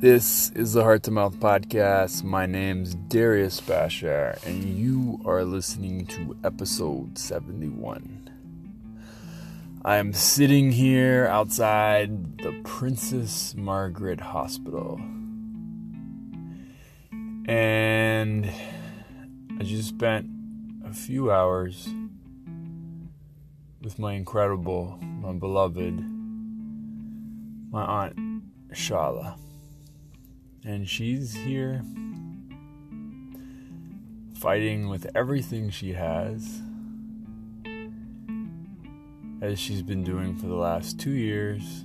This is the Heart to Mouth podcast. My name's Darius Bashar, and you are listening to episode 71. I am sitting here outside the Princess Margaret Hospital, and I just spent a few hours with my incredible, my beloved, my aunt Shala and she's here fighting with everything she has, as she's been doing for the last two years.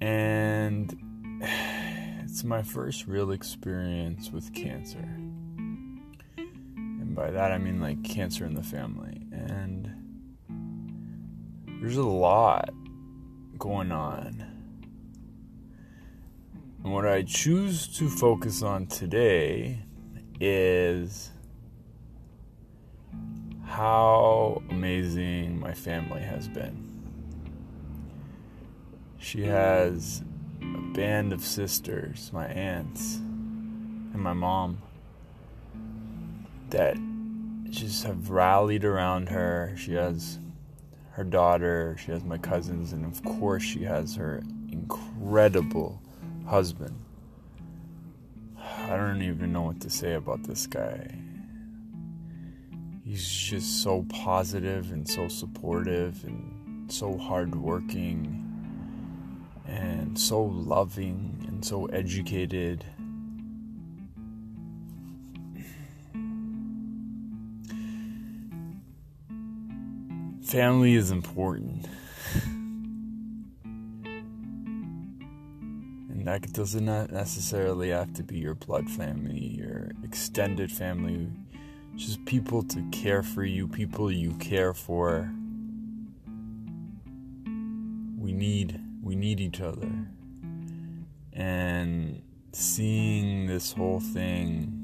And it's my first real experience with cancer. And by that I mean like cancer in the family. And there's a lot going on and what I choose to focus on today is how amazing my family has been. She has a band of sisters, my aunts, and my mom, that just have rallied around her. She has her daughter, she has my cousins, and of course, she has her incredible husband. I don't even know what to say about this guy. He's just so positive and so supportive and so hardworking and so loving and so educated. Family is important. That doesn't necessarily have to be your blood family, your extended family, just people to care for you, people you care for. We need we need each other. And seeing this whole thing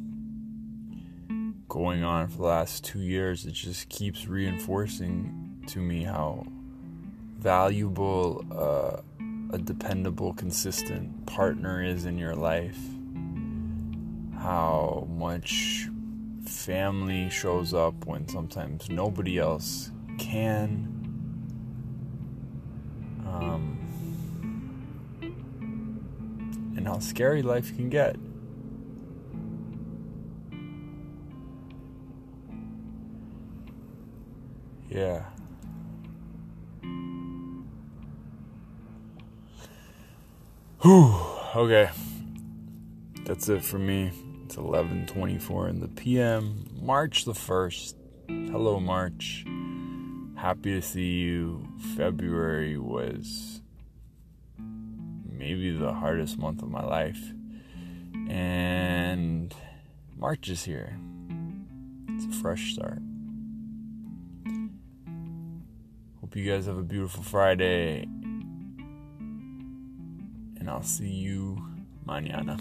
going on for the last 2 years, it just keeps reinforcing to me how valuable uh, a dependable, consistent partner is in your life, how much family shows up when sometimes nobody else can. Um, and how scary life can get. Yeah. Whew. Okay. That's it for me. It's 11:24 in the PM, March the 1st. Hello March. Happy to see you. February was maybe the hardest month of my life. And March is here. It's a fresh start. Hope you guys have a beautiful Friday I'll see you mañana.